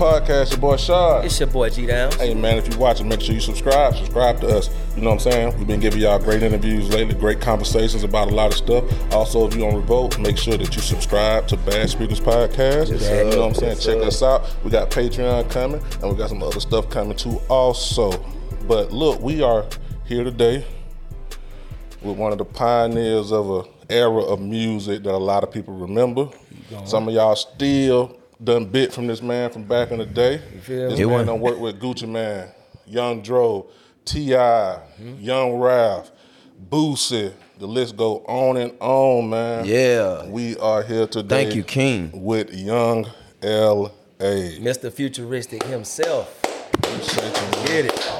Podcast, your boy Shad. It's your boy G Downs. Hey man, if you're watching, make sure you subscribe. Subscribe to us. You know what I'm saying? We've been giving y'all great interviews lately, great conversations about a lot of stuff. Also, if you on Revolt, make sure that you subscribe to Bad Speakers Podcast. Yes, you know what I'm saying? yes, Check us out. We got Patreon coming, and we got some other stuff coming too also. But look, we are here today with one of the pioneers of a era of music that a lot of people remember. Some of y'all still done bit from this man from back in the day. feel This me? man done worked with Gucci Mane, Young Dro, T.I., Young Ralph, Boosie. The list go on and on, man. Yeah. We are here today. Thank you, King. With Yung L.A. Mr. Futuristic himself. Appreciate you. Get it.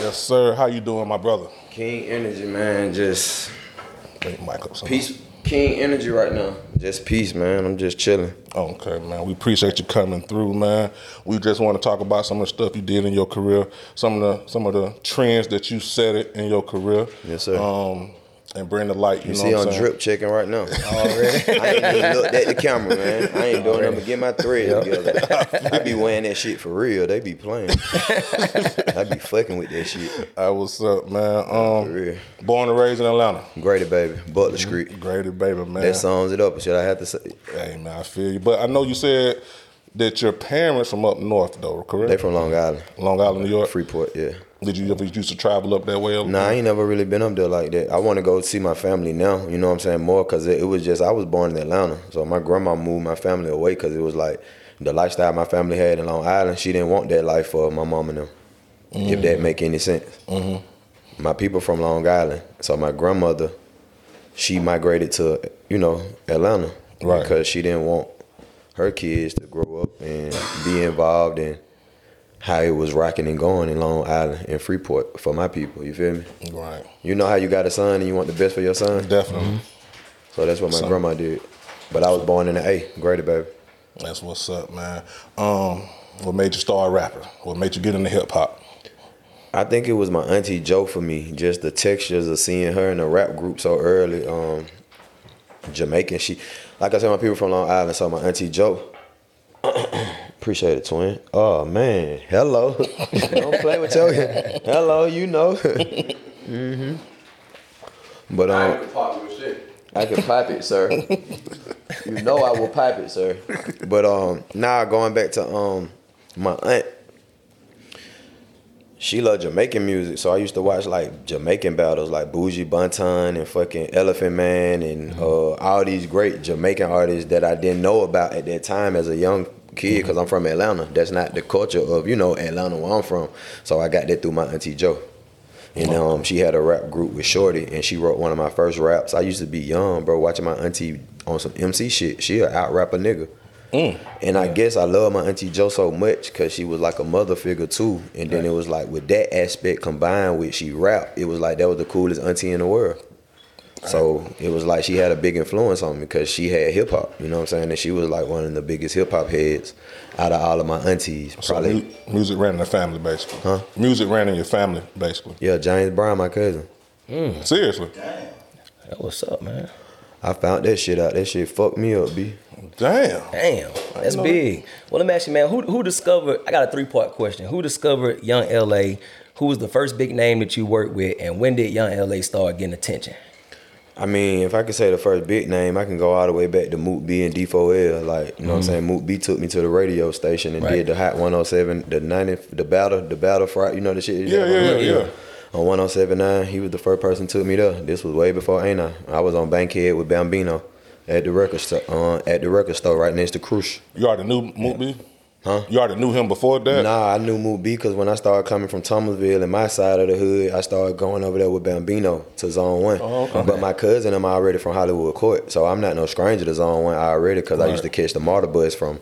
Yes, sir. How you doing, my brother? King energy, man. Just Bring the mic up peace. King energy right now. Just peace, man. I'm just chilling. Okay, man. We appreciate you coming through, man. We just want to talk about some of the stuff you did in your career, some of the some of the trends that you set it in your career. Yes, sir. Um, and bring the light. You, You know see what on I'm drip checking right now. Already. I ain't even looked at the camera, man. I ain't doing nothing but get my thread together. I be wearing that shit for real. They be playing. I be fucking with that shit. I was up, man? For Um, real. born and raised in Atlanta. Grady baby. Butler Street. Graded baby, man. That sums it up. Should I have to say? Hey, man, I feel you. But I know you said that your parents from up north, though, correct? They from Long Island. Long Island, New York. Freeport, yeah. Did you ever used to travel up that way? Nah, I ain't never really been up there like that. I want to go see my family now. You know what I'm saying? More because it, it was just I was born in Atlanta, so my grandma moved my family away because it was like the lifestyle my family had in Long Island. She didn't want that life for my mom and them. If that mm. make any sense. Mm-hmm. My people from Long Island, so my grandmother, she migrated to you know Atlanta, Right. Because she didn't want her kids to grow up and be involved in how it was rocking and going in Long Island and Freeport for my people. You feel me? Right. You know how you got a son and you want the best for your son? Definitely. So that's what my Son. grandma did. But I was born in the A, Grady baby. That's what's up, man. Um, what made you start rapping? What made you get into hip hop? I think it was my auntie Joe for me. Just the textures of seeing her in a rap group so early. Um, Jamaican. She, like I said, my people from Long Island. So my auntie Joe. Appreciate it, twin. Oh man, hello. Don't play with your. hello, you know. hmm But um, pop your shit. I can pipe it, sir. you know I will pipe it, sir. But um, now going back to um, my aunt. She loved Jamaican music, so I used to watch like Jamaican battles, like Buju Banton and fucking Elephant Man and uh, all these great Jamaican artists that I didn't know about at that time as a young kid, because I'm from Atlanta. That's not the culture of you know Atlanta where I'm from. So I got that through my auntie Joe. And um, she had a rap group with Shorty, and she wrote one of my first raps. I used to be young, bro, watching my auntie on some MC shit. She'll out rap a nigga. And I guess I love my auntie Joe so much because she was like a mother figure too. And then it was like with that aspect combined with she rap, it was like that was the coolest auntie in the world. So it was like she had a big influence on me because she had hip hop. You know what I'm saying? And she was like one of the biggest hip hop heads out of all of my aunties. So Probably, mu- music ran in the family, basically. Huh? Music ran in your family, basically. yeah, James Brown, my cousin. Hmm, seriously. That what's up, man? I found that shit out. That shit fucked me up, b. Damn. Damn, that's big. Well, let me ask you, man. Who who discovered? I got a three part question. Who discovered Yung L.A.? Who was the first big name that you worked with, and when did Yung L.A. start getting attention? I mean, if I could say the first big name, I can go all the way back to Mook B and D4L. Like, you know what I'm saying? Mook B took me to the radio station and Right. did the Hot 107, the 90, the battle, the battle Friday, you know the shit? Yeah, yeah, yeah, yeah. on 1079. He was the first person took me there. This was way before Ain't I? I was on Bankhead with Bambino at the record store. Uh, at the record store right next to Crush. You already knew Moot B? Huh? You already knew him before that? Nah, I knew Mook B because when I started coming from Thomasville and my side of the hood, I started going over there with Bambino to Zone One. Oh, okay. But my cousin, I'm already from Hollywood Court, so I'm not no stranger to Zone One already because I used to catch the Marta bus from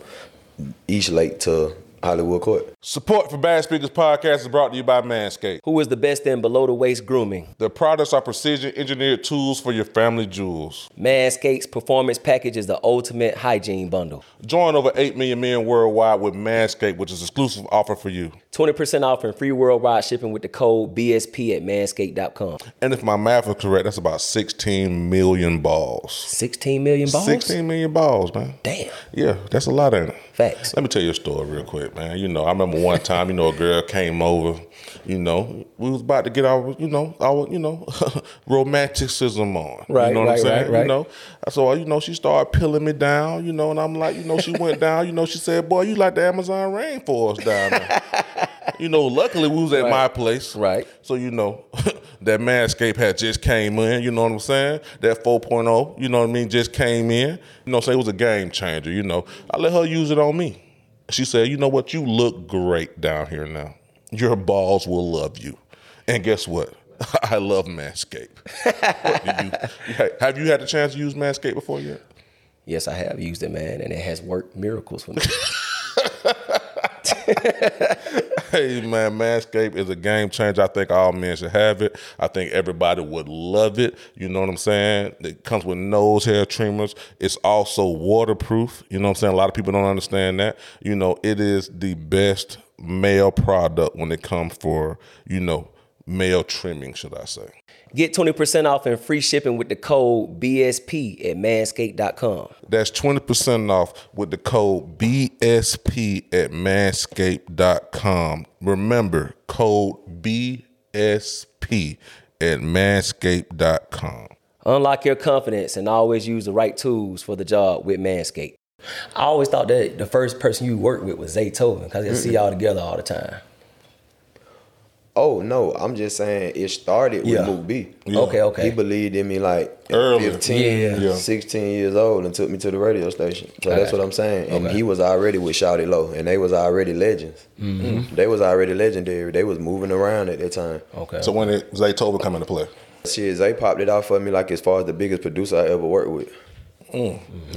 East Lake to Hollywood Court. Support for Bad Speakers Podcast is brought to you by Manscaped. Who is the best in below the waist grooming? Their products are precision engineered tools for your family jewels. Manscaped's performance package is the ultimate hygiene bundle. Join over 8 million men worldwide with Manscaped, which is an exclusive offer for you. 20% off and free worldwide shipping with the code BSP at manscaped.com. And if my math is correct, that's about 16 million balls. 16 million balls? 16 million balls, man. Damn. Yeah, that's a lot, ain't it? Facts. Let me tell you a story real quick, man. You know, I remember one time, you know, a girl came over, you know, we was about to get our, you know, our, you know, romanticism on. Right, You know what right, I'm saying? right, right. You know, so, you know, she started peeling me down, you know, and I'm like, you know, she went down, you know, she said, boy, you like the Amazon rainforest down there. you know, luckily we was at my place. Right. So, you know, that Manscaped had just came in, you know what I'm saying? That 4.0, you know what I mean, just came in. You know, so it was a game changer, you know. I let her use it on me. She said, you know what, you look great down here now. Your balls will love you. And guess what? I love Manscaped. You- have you had the chance to use Manscaped before yet? Yes, I have used it, man, and it has worked miracles for me. Hey man, Manscaped is a game changer. I think all men should have it. I think everybody would love it. You know what I'm saying? It comes with nose hair trimmers. It's also waterproof. You know what I'm saying? A lot of people don't understand that. You know, it is the best male product when it comes for, you know, male trimming, should I say. Get 20% off and free shipping with the code BSP at manscaped.com. That's 20% off with the code BSP at manscaped.com. Remember, code BSP at manscaped.com. Unlock your confidence and always use the right tools for the job with Manscaped. I always thought that the first person you worked with was Zaytoven because I see y'all together all the time. Oh no, I'm just saying it started with Yeah. Mook B. Okay, okay. He believed in me like Early. 15, Yeah. Yeah. 16 years old and took me to the radio station. So I that's what. I'm saying. And Okay. he was already with Shawty Lo and they was already legends. Mm-hmm. They was already legendary. They was moving around at that time. Okay. So when it, Zaytoven come into play, Shit, Zay popped it off for me like as far as the biggest producer I ever worked with.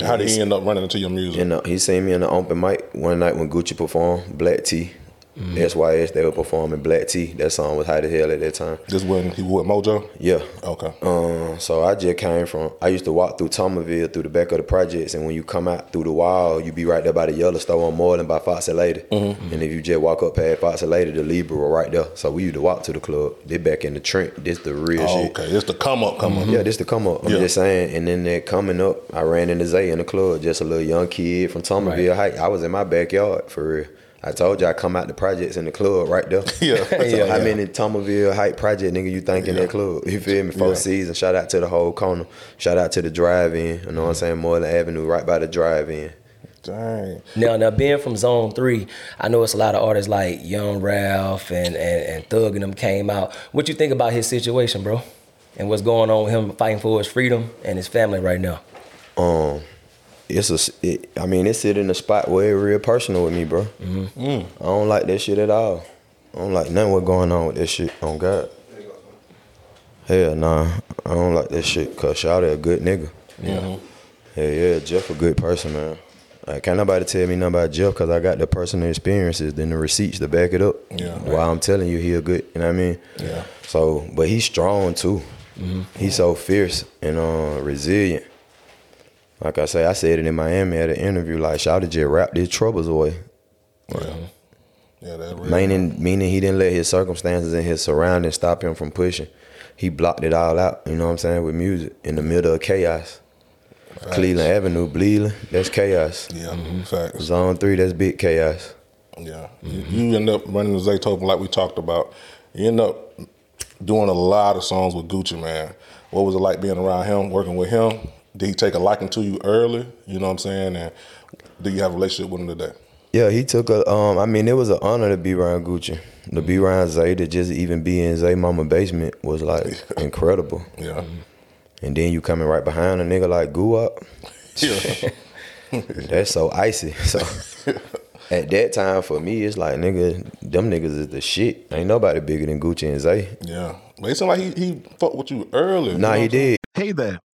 how did he end up running into your music? And uh, he seen me in the open mic one night when Gucci performed Black Tea. SYS, they were performing Black Tea. That song was hot as hell at that time. This when he was with Mojo? Yeah. Okay. Um, so I just came from. I used to walk through Thomasville through the back of the projects, and when you come out through the wall, you be right there by the yellow store on Moreland by Fox and Lady. And if you just walk up past Fox and Lady, the Libra were right there. So we used to walk to the club. They back in the Trent. This the real Oh, shit. okay. It's the come up, come up. Yeah, this the come up. I'm Yeah. just saying. And then that coming up, I ran into Zay in the club, just a little young kid from Thomasville Heights. I was in my backyard for real. I told you I come out the projects in the club right there. Yeah. so Yeah, how yeah. many Thomasville Height project nigga you think in that club? You feel me? Four Yeah. seasons. Shout out to the whole corner. Shout out to the drive-in. You know what I'm saying? Moreland Avenue, right by the drive-in. Dang. Now, now being from Zone Three, I know it's a lot of artists like Young Ralph and and, and Thug and them came out. What you think about his situation, bro? And what's going on with him fighting for his freedom and his family right now? Um, it's a. It, I mean, it's sitting in a spot where it's real personal with me, bro. Mm. I don't like that shit at all. I don't like nothing what going on with that shit. On God. Hell nah, I don't like that shit. Cause Shawty a good nigga. Yeah. Hell yeah, Jeff a good person, man. Like, can't nobody tell me nothing about Jeff because I got the personal experiences, then the receipts to back it up. Yeah. Why I'm telling you he a good, you know what I mean? Yeah. So, but he's strong too. Mm-hmm. He's so fierce and uh, resilient. Like I say, I said it in Miami at an interview. Like, Shawty just wrapped his troubles away. Yeah. Yeah, that real. Meaning, meaning he didn't let his circumstances and his surroundings stop him from pushing. He blocked it all out. You know what I'm saying? With music in the middle of chaos. Cleveland Avenue, Bleeding, that's chaos. Yeah, mm-hmm. facts. Zone three, that's big chaos. Yeah. You, you end up running the Zaytoven like we talked about. You end up doing a lot of songs with Gucci, man. What was it like being around him, working with him? Did he take a liking to you early? You know what I'm saying? And do you have a relationship with him today? Yeah, he took a. Um, I mean, it was an honor to be around Gucci. To be around Zay, to just even be in Zay mama basement was like incredible. Yeah. And then you coming right behind a nigga like Goo up. Yeah. That's so icy. So at that time for me, it's like nigga, them niggas is the shit. Ain't nobody bigger than Gucci and Zay. yeah. But it seemed like he, he fucked with you early. you Nah, know he what I'm saying? did. Hey there,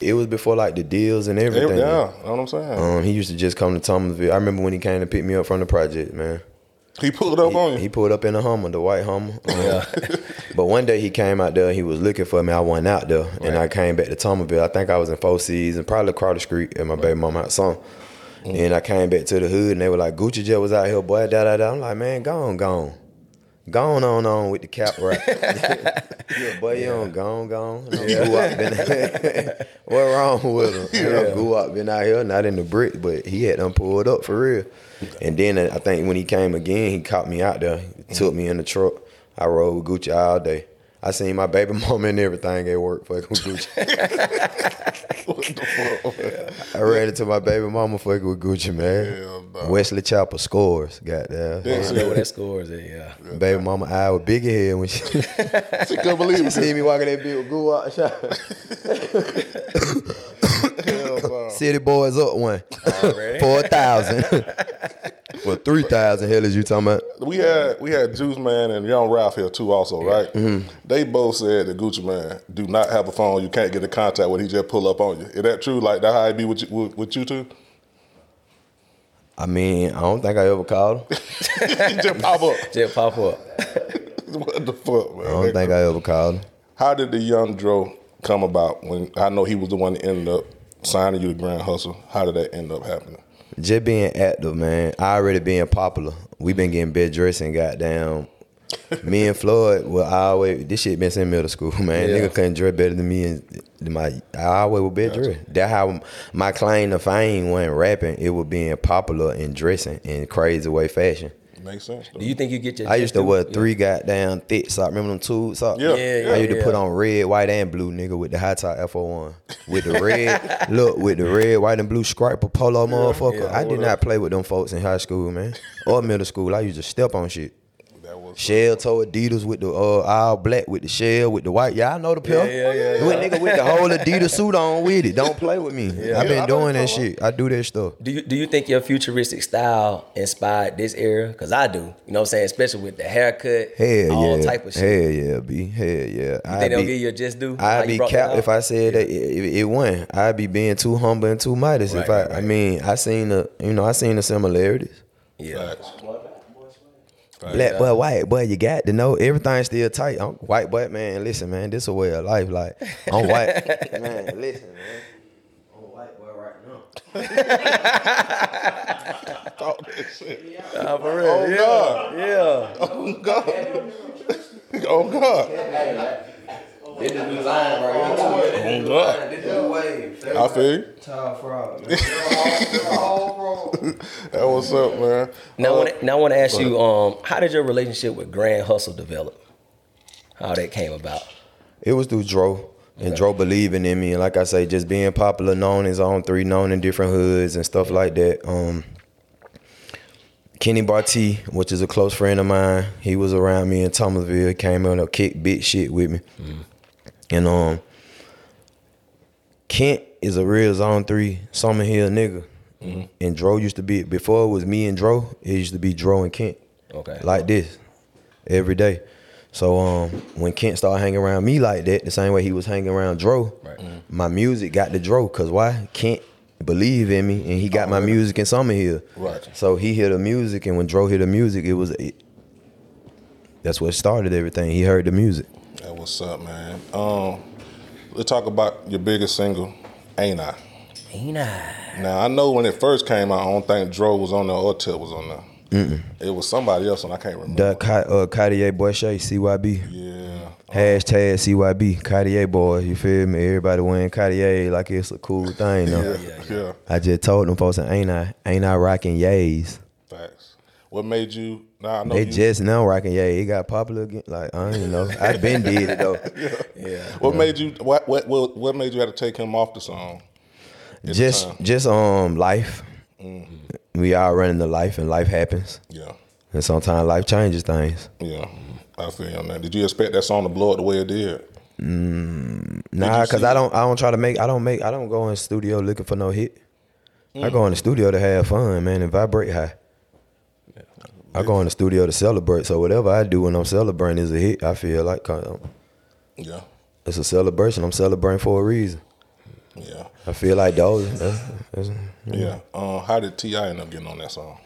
It was before like the deals and everything. Yeah, you know what I'm saying? Um, he used to just come to Thomasville. I remember when he came to pick me up from the project, man. he pulled up on you. He pulled up in a Hummer, the white Hummer. Um, but one day he came out there. He was looking for me. I went out there, and I came back to Thomasville. I think I was in Four Seas and probably Crowder Street at my baby mama house. Son. And I came back to the hood, and they were like, "Gucci Jet was out here, boy." Da da da. I'm like, man, gone, on, go on. Gone on on with the cap right. yeah, boy, you don't gone, gone. No, Guwap been what wrong with him? You know, Guwap been out here, not in the brick, but he had them pulled up for real. And then uh, I think when he came again, he caught me out there, he took me in the truck. I rode with Gucci all day. I seen my baby mama and everything at work fucking with Gucci. I ran into my baby mama fucking with Gucci, man. Wesley Chopper scores, goddamn. Yeah, I know where that scores at, yeah. Baby mama eye was big head when she, She couldn't believe she it. seen me walking that bitch with goo out shot. Oh. City boys up one. Four thousand. For three thousand, hell is you talking about? We had we had Juice Man and Young Ralph here too, also, right? Mm-hmm. They both said that Gucci Mane do not have a phone. You can't get in contact with. He just pull up on you. Is that true? Like that how it be with you, with, with you two? I mean, I don't think I ever called him. just pop up. Just pop up. what the fuck, man? I don't think I ever called him. How did the young Dro come about? When I know he was the one that ended up signing you to Grand Hustle. How did that end up happening? Just being active, man. I already being popular. We been getting bed dressing, goddamn. me and Floyd, I always this shit been since middle school, man. Yeah. Nigga couldn't dress better than me, and my I always was bed dressed. That how my claim to fame wasn't rapping; it was being popular and dressing in crazy way fashion. Makes sense. Though. Do you think you get your I used to wear due? three goddamn thick socks. Remember them tube socks? Yeah, Yeah, I used to put on red, white, and blue, nigga, with the high top F01. With the red, look, with the red, white, and blue stripe polo motherfucker. yeah, I did not play with them folks in high school, man. Or middle school. I used to step on shit. That was Shell toe Adidas with the uh, all black with the shell with the white. Yeah, I know the pill. yeah, yeah, yeah. With nigga with the whole Adidas suit on with it. Don't play with me. I've been doing what that you're shit. I do that stuff. Do you do you think your futuristic style inspired this era? Cause I do. You know what I'm saying? Especially with the haircut, Hell all yeah. type of shit. Hell yeah, B. Hell yeah. You I think they'll be- give you a just do? I'd be brought that capped out? if I said that it, it, it won. I'd be being too humble and too modest. if I, right, I mean, I seen the, you know, I seen the similarities. Yeah. facts. Black boy, white boy, you got to know everything's still tight. I'm white boy, man. Listen, man, this a way of life. Like I'm white, man. Listen, man. I'm white boy right now. Talk that shit. Nah, for real. Oh, yeah. God. Yeah. Oh God. oh God. This the new line right here. Oh God. This the new wave. I feel you. Tall frog. That what's up, man. Now, I Uh, wanna, now I want to ask you, um, how did your relationship with Grand Hustle develop? How that came about? It was through Dro. And Dro believing in me. And like I say, just being popular, known as on three, known in different hoods and stuff like that. Um, Kenny Barty, which is a close friend of mine, he was around me in Thomasville, came in and kick big shit with me. And um Kent is a real zone three Summer Hill nigga. And Dro used to be before it was me and Dro, it used to be Dro and Kent. Okay. Like this. Every day. So um when Kent started hanging around me like that, the same way he was hanging around Dro, my music got to Dro. Cause why? Kent believe in me and he got my music in summer Hill. Right. So he hear the music and when Dro hear the music, it was it, that's what started everything. He heard the music. That what's up, man. Um, let's talk about your biggest single, Ain't I? Ain't I? Now I know when it first came out, I don't think Dro was on there or Tip was on there. It was somebody else, and I can't remember. The Ka- uh, Cartier Boy Shay, CYB. yeah. Hashtag CYB, Cartier boy, you feel me? Everybody wearing Cartier like it's a cool thing. though. Yeah, yeah, I just told them folks, ain't I, ain't I rocking yays? Facts. What made you? Know They you, just now rocking Yeah, he got popular again. Like I don't even know. I've been did it though. Yeah. What made you? What, what what what made you have to take him off the song? at the Just just um life. Mm-hmm. We all running the life and life happens. Yeah, And sometimes life changes things. yeah. I feel you man. Did you expect that song to blow up the way it did? Nah, you cause I don't I don't try to make I don't make I don't go in studio looking for no hit. I go in the studio to have fun, man, and vibrate high. I go in the studio to celebrate. So whatever I do when I'm celebrating is a hit. I feel like Yeah, it's a celebration. I'm celebrating for a reason. yeah, I feel like those. That's, that's, yeah. Um, how did T.I. end up getting on that song?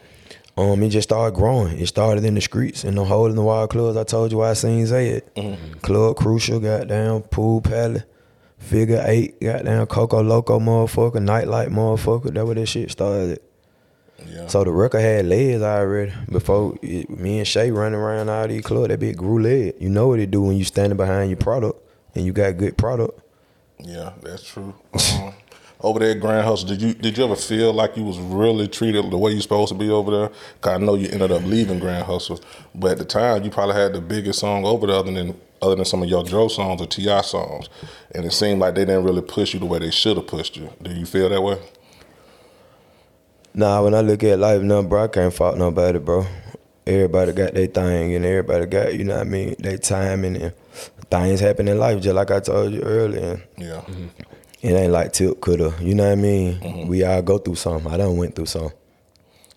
Um, it just started growing. It started in the streets, in the hole in the wild clubs. I told you why I seen Zay at. Club Crucial, goddamn, Pool Palace, Figure Eight, goddamn, Coco Loco, motherfucker, Nightlight, motherfucker. That where that shit started. Yeah, So the record had legs already before it, me and Shay running around all these clubs. That bit grew leg. You know what it do when you standing behind your product and you got good product. yeah, that's true. Um, over there at Grand Hustle, did you did you ever feel like you was really treated the way you supposed to be over there? Cause I know you ended up leaving Grand Hustle, but at the time you probably had the biggest song over there, other than other than some of your Dro songs or T.I. songs, and it seemed like they didn't really push you the way they should have pushed you. Do you feel that way? Nah, when I look at life now, bro, I can't fault nobody, bro. Everybody got their thing and everybody got, you know what I mean, their timing and things happen in life, just like I told you earlier. Yeah, It ain't like Tip coulda, you know what I mean? Mm-hmm. We all go through something. I done went through something.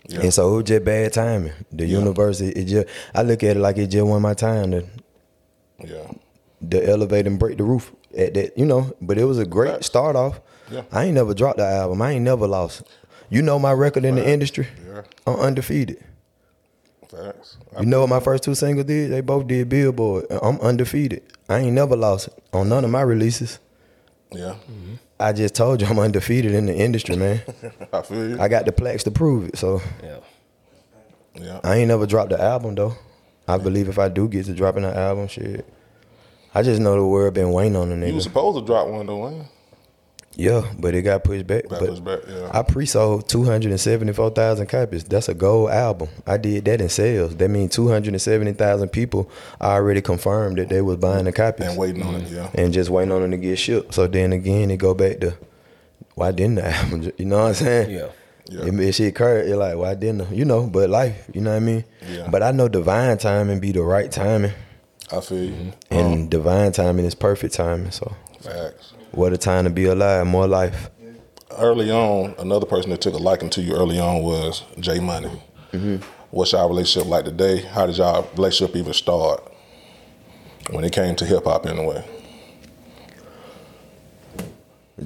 yeah, And so it was just bad timing. The universe, it, it just, I look at it like it just won my time to, yeah, to elevate and break the roof at that, you know. But it was a great start off. Yeah. I ain't never dropped the album. I ain't never lost. You know my record in the industry. Yeah. I'm undefeated. facts. You know what my first two singles did? They both did Billboard. I'm undefeated. I ain't never lost on none of my releases. Yeah, mm-hmm. I just told you I'm undefeated in the industry, man. I feel you. I got the plaques to prove it. So Yeah. yeah, I ain't never dropped the album though. I believe if I do get to dropping the album, shit. I just know the world been waiting on the nigga. you was supposed to drop one though, ain't you? Yeah, but it got pushed back. Got but pushed back, yeah. I pre-sold 274,000 copies. That's a gold album. I did that in sales. That means 270,000 people already confirmed that they was buying the copies. And waiting on it, mm-hmm. yeah. and just waiting on them to get shipped. So then again, it go back to why didn't the album? You know what I'm saying? Yeah. Yeah. It, it shit occurred. You're like, why didn't? the- You know, but life. You know what I mean? Yeah. But I know divine timing be the right timing, I feel you. and divine timing is perfect timing. So Facts. What a time to be alive, more life. Early on, another person that took a liking to you early on was Jay Money. Mm-hmm. What's y'all relationship like today? How did y'all relationship even start? When it came to hip hop, anyway.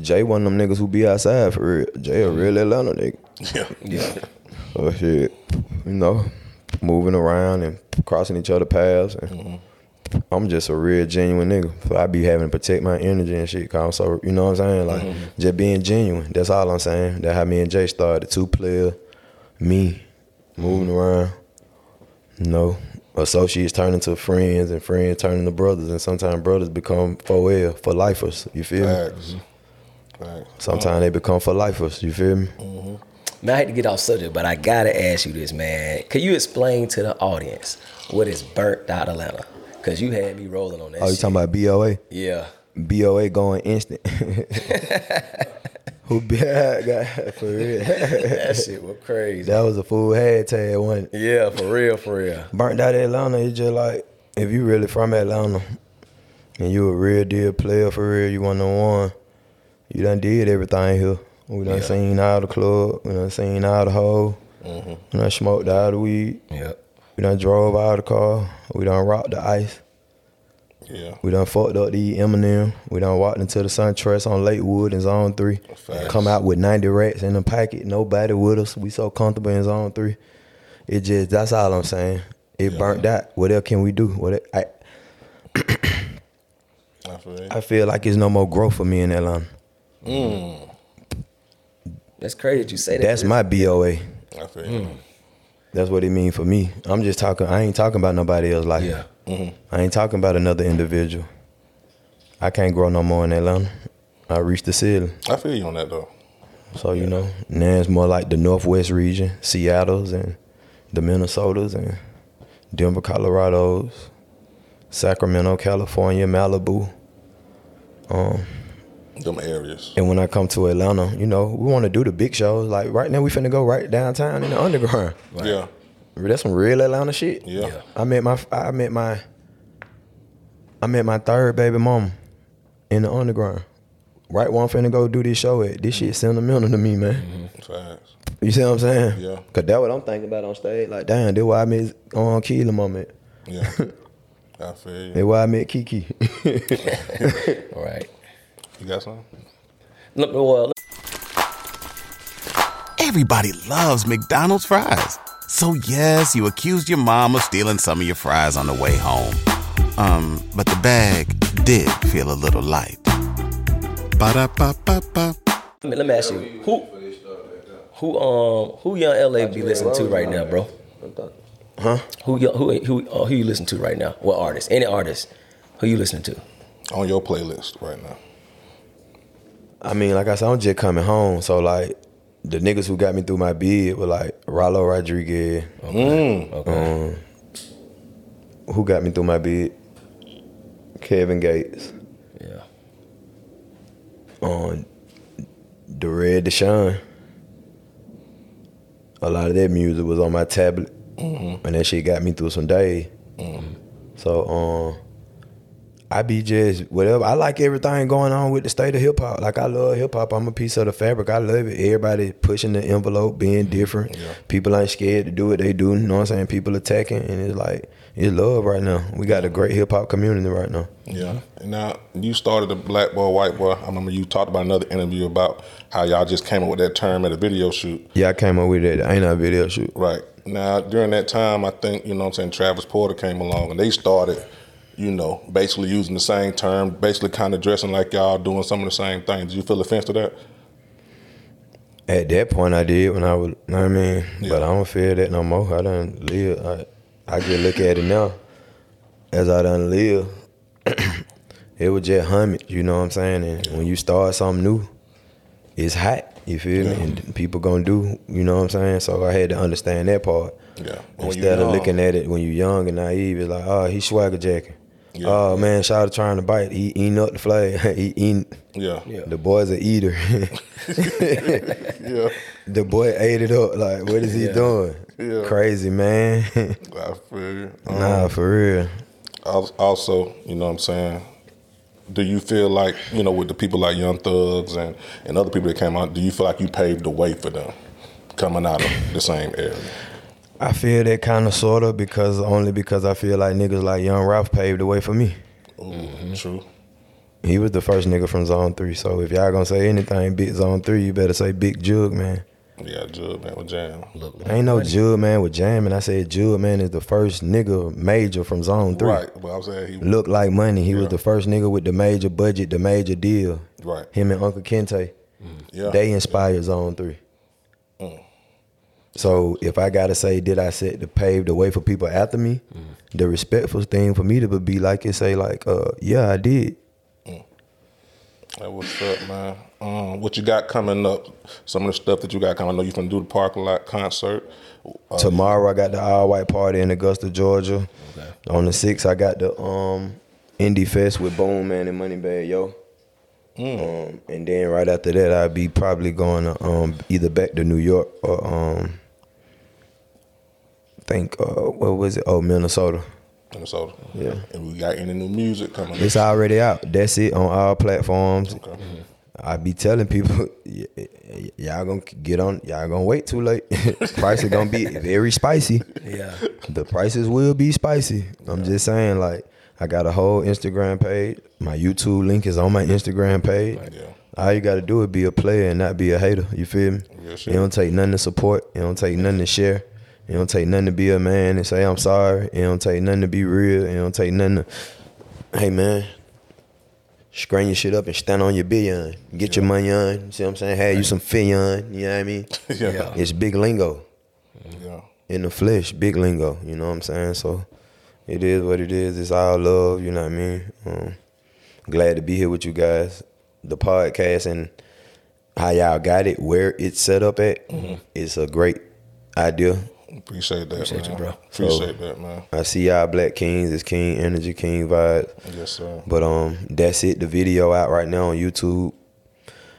Jay one of them niggas who be outside for real. Jay a real Atlanta nigga. Yeah. Yeah. Oh shit, you know, moving around and crossing each other paths. And mm-hmm. I'm just a real genuine nigga. So I be having to protect my energy and shit. Cause I'm so, you know what I'm saying? Like mm-hmm. just being genuine. That's all I'm saying. That how me and Jay started. Two player, me, moving mm-hmm. around. You know, associates turning to friends and friends turning to brothers, and sometimes brothers become for L for lifers. You feel me? Facts. Sometimes they become for lifers. You feel me? Mm-hmm. Man, I hate to get off subject, but I gotta ask you this, man. Can you explain to the audience what is burnt out Atlanta? Cause you had me rolling on that. Oh, you shit. talking about BOA? Yeah. BOA going instant. Who be got for real? That shit was crazy. that was a full hashtag one. Yeah, for real, for real. Burnt out Atlanta, it's just like if you really from Atlanta and you a real deal player for real, you one on one, you done did everything here. We done seen all the club. We done seen all the hoe. Mm-hmm. We done smoked all the weed. Yeah. We done drove out of the car. We done rocked the ice. Yeah. We done fucked up the Eminem. We done walked into the SunTrust on Lakewood in Zone 3. Facts. Come out with 90 rats in the pocket. Nobody with us. We so comfortable in Zone 3. It just, that's all I'm saying. It Yeah. burnt out. What else can we do? What el- I, I feel. I feel like there's no more growth for me in Atlanta. Mm. That's crazy that you say that. That's my BOA. I feel you. That's what it mean for me. I'm just talking. I ain't talking about nobody else like Yeah. I ain't talking about another individual. I can't grow no more in Atlanta. I reached the ceiling. I feel you on that though. So you know, now it's more like the Northwest region, Seattle's and the Minnesotas and Denver, Colorado's, Sacramento, California, Malibu. Um, Them areas. and when I come to Atlanta, you know, we want to do the big shows. Like right now, we finna go right downtown in the underground. Yeah. That's some real Atlanta shit. Yeah. Yeah. I met my I met my I met my third baby mom in the underground. Right when I'm finna go do this show at. This shit sentimental to me, man. Mm-hmm. Facts. You see what I'm saying? Yeah. Cause that's what I'm thinking about on stage. Like, damn, that's why I met on Keeler mom at. Yeah. I feel you. That's why I met Kiki. All right. You got something? Look, well, Everybody loves McDonald's fries. So yes, you accused your mom of stealing some of your fries on the way home. Um, but the bag did feel a little light. Ba-da-ba-ba-ba. let me, let me ask you, who, who, um, who Yung LA be listening to right now, bro? Huh? Who, young- who, who, uh, who you listen to right now? What artist? Any artist? Who you listening to? On your playlist right now. I mean, like I said, I'm just coming home. So like the niggas who got me through my bid were like Rylo Rodriguez. Okay. Um, who got me through my bid? Kevin Gates. Yeah. on the Red Deshaun. A lot of that music was on my tablet, and that shit got me through some days. So, um, I be just whatever. I like everything going on with the state of hip hop. Like I love hip hop. I'm a piece of the fabric. I love it. Everybody pushing the envelope, being different. People ain't scared to do what they do. You know what I'm saying? People attacking, and it's like it's love right now. We got a great hip hop community right now. Yeah. And now you started the black boy, white boy. I remember you talked about another interview about how y'all just came up with that term at a video shoot. Yeah, I came up with it. Ain't a video shoot. Right. Now during that time I think, you know what I'm saying, Travis Porter came along and they started, you know, basically using the same term, basically kind of dressing like y'all doing some of the same things. Did you feel offense to that? At that point, I did when I was, you know what I mean? Yeah. But I don't feel that no more. I done live. I, I just look at it now as I done live. it was just homage, you know what I'm saying? And when you start something new, it's hot, you feel me? And people gonna do, you know what I'm saying? So I had to understand that part. Yeah. Instead of young. looking at it when you're young and naive, it's like, oh, he swagger jacking. Yeah. Oh man, shout out trying to bite. He eating up the flag. he eating. Yeah. The boy's a eater. Yeah. The boy ate it up. Like, what is he doing? Yeah. Crazy, man. I feel you. Um, nah, for real. Also, you know what I'm saying? Do you feel like, you know, with the people like Young Thugs and, and other people that came out, do you feel like you paved the way for them coming out of the same area? I feel that kind of sort of because only because I feel like niggas like Young Ralph paved the way for me. Ooh, True. He was the first nigga from Zone 3. So if y'all gonna say anything big Zone 3, you better say Big Jug, man. Yeah, Jug, man, with Jam. Look, Ain't no Jug, man, with Jam, and I said Jug, man, is the first nigga major from Zone 3. Right. Well, I'm saying he Look like money. He was the first nigga with the major budget, the major deal. Right. Him and Uncle Kente. Mm. Yeah. They inspired Zone 3. Mm. So if I gotta say, did I set the pave the way for people after me? The respectful thing for me to be like and say like, uh, yeah, I did. Hey, what's up, man? Um, what you got coming up? Some of the stuff that you got coming. I know you can do the parking lot concert. Uh, Tomorrow I got the all white party in Augusta, Georgia. On the sixth I got the um Indie Fest with Bone Man and Money Bag, Yo. Um, and then right after that I'd be probably going to um either back to New York or um think uh what was it? Oh Minnesota. Minnesota. Yeah. And we got any new music coming? It's already out. That's it on all platforms. Okay. I be telling people, y- y- y'all gonna get on, y'all gonna wait too late. price is gonna be very spicy. Yeah. The prices will be spicy. I'm just saying, like, I got a whole Instagram page. My YouTube link is on my Instagram page. Yeah. All you gotta do is be a player and not be a hater. You feel me? Real It shit. don't take nothing to support. It don't take nothing to share. It don't take nothing to be a man and say I'm sorry. It don't take nothing to be real. It don't take nothing to, hey man, screen your shit up and stand on your billion. Get your money on. You see what I'm saying? Have you some fillion. You know what I mean? Yeah. It's big lingo Yeah. in the flesh, big lingo. You know what I'm saying? So it is what it is. It's all love. You know what I mean? Um, glad to be here with you guys. The podcast and how y'all got it, where it's set up at, it's a great idea. Appreciate that, Appreciate man. you, bro. Appreciate that, man. I see y'all Black Kings, it's King Energy, King Vibes. Yes, sir. But um, that's it. The video out right now on YouTube.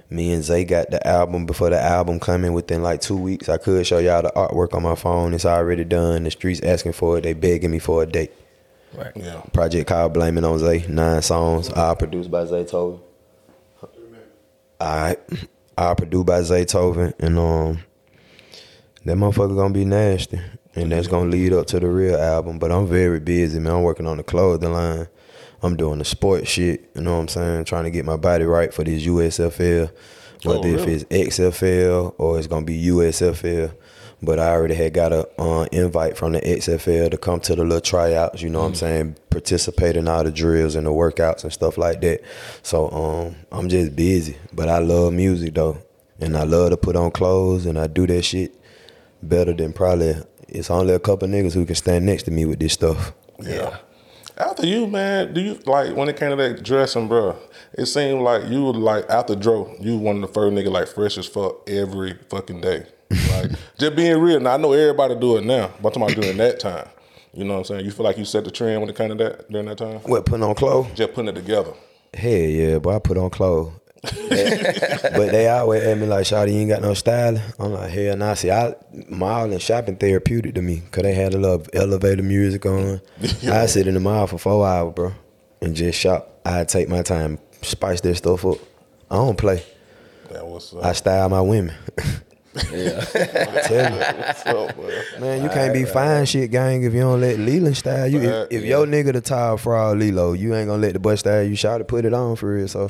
Me and Zay got the album before the album coming within like two weeks. I could show y'all the artwork on my phone. It's already done. The streets asking for it. They begging me for a date. Right. Yeah. Project called Blaming on Zay. Nine songs. All produced by Zaytoven. Alright. All produced by Zaytoven. And um that motherfucker gonna be nasty. And that's gonna lead up to the real album. But I'm very busy, man. I'm working on the clothing line. I'm doing the sports shit, you know what I'm saying? Trying to get my body right for this USFL. Whether Oh, if it's XFL or it's gonna be USFL. But I already had got a uh, invite from the XFL to come to the little tryouts, you know what I'm saying? Participate in all the drills and the workouts and stuff like that. So um, I'm just busy. But I love music though. And I love to put on clothes and I do that shit better than probably it's only a couple niggas who can stand next to me with this stuff. Yeah. After you, man, do you like when it came to that dressing, bro? It seemed like you were like after Dro, you one of the first nigga like fresh as fuck every fucking day. Like just being real. Now I know everybody do it now, but I'm talking about during that time. You know what I'm saying? You feel like you set the trend when it came to that during that time? What, putting on clothes? Just putting it together. Hell yeah, boy, I put on clothes. but they always at me like, Shawty, you ain't got no style. I'm like, hell nah. See, I, mall and shopping therapeutic to me because they had a little elevator music on. I sit in the mall for four hours, bro, and just shop. I take my time, spice their stuff up. I don't play. Uh, I style my women. Yeah. I tell you. what's up, bro. Man, you can't be fine shit, gang, if you don't let Leland style you. Right, If, if yeah. your nigga the tile fraud Lilo, you ain't gonna let the butt style you shot to put it on for real. So,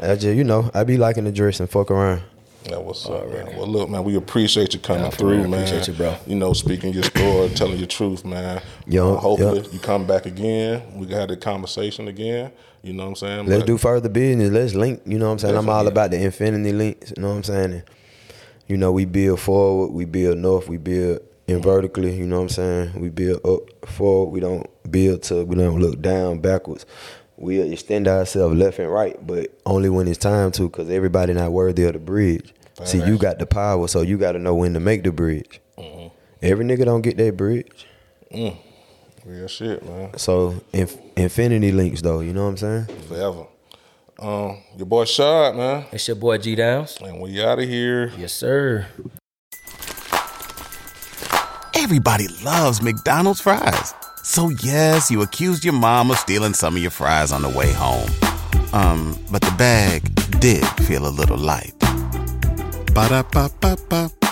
I just, you know, I be liking the dress and fuck around. Yeah, what's up, man. Well, look, man, we appreciate you coming Nah, for through, man. Appreciate you, bro. You know, speaking your story, telling your truth, man. Yo, Uh, hopefully, yo. you come back again. We can have the conversation again. You know what I'm saying? Let's But- do further business. Let's link. You know what I'm saying? I'm all Definitely. about the infinity links. You know what I'm saying? You know, we build forward, we build north, we build in vertically. You know what I'm saying? We build up forward. We don't build to. We don't look down backwards. We extend ourselves left and right, but only when it's time to, because everybody not worthy of the bridge. See, you got the power, so you got to know when to make the bridge. Mm-hmm. Every nigga don't get that bridge. Mm. Real shit, man. So inf- infinity links, though. You know what I'm saying? Forever. Um, your boy Shad, man. It's your boy G Downs. And we out of here. Yes, sir. Everybody loves McDonald's fries. So yes, you accused your mom of stealing some of your fries on the way home. Um, but the bag did feel a little light. Ba-da-ba-ba-ba.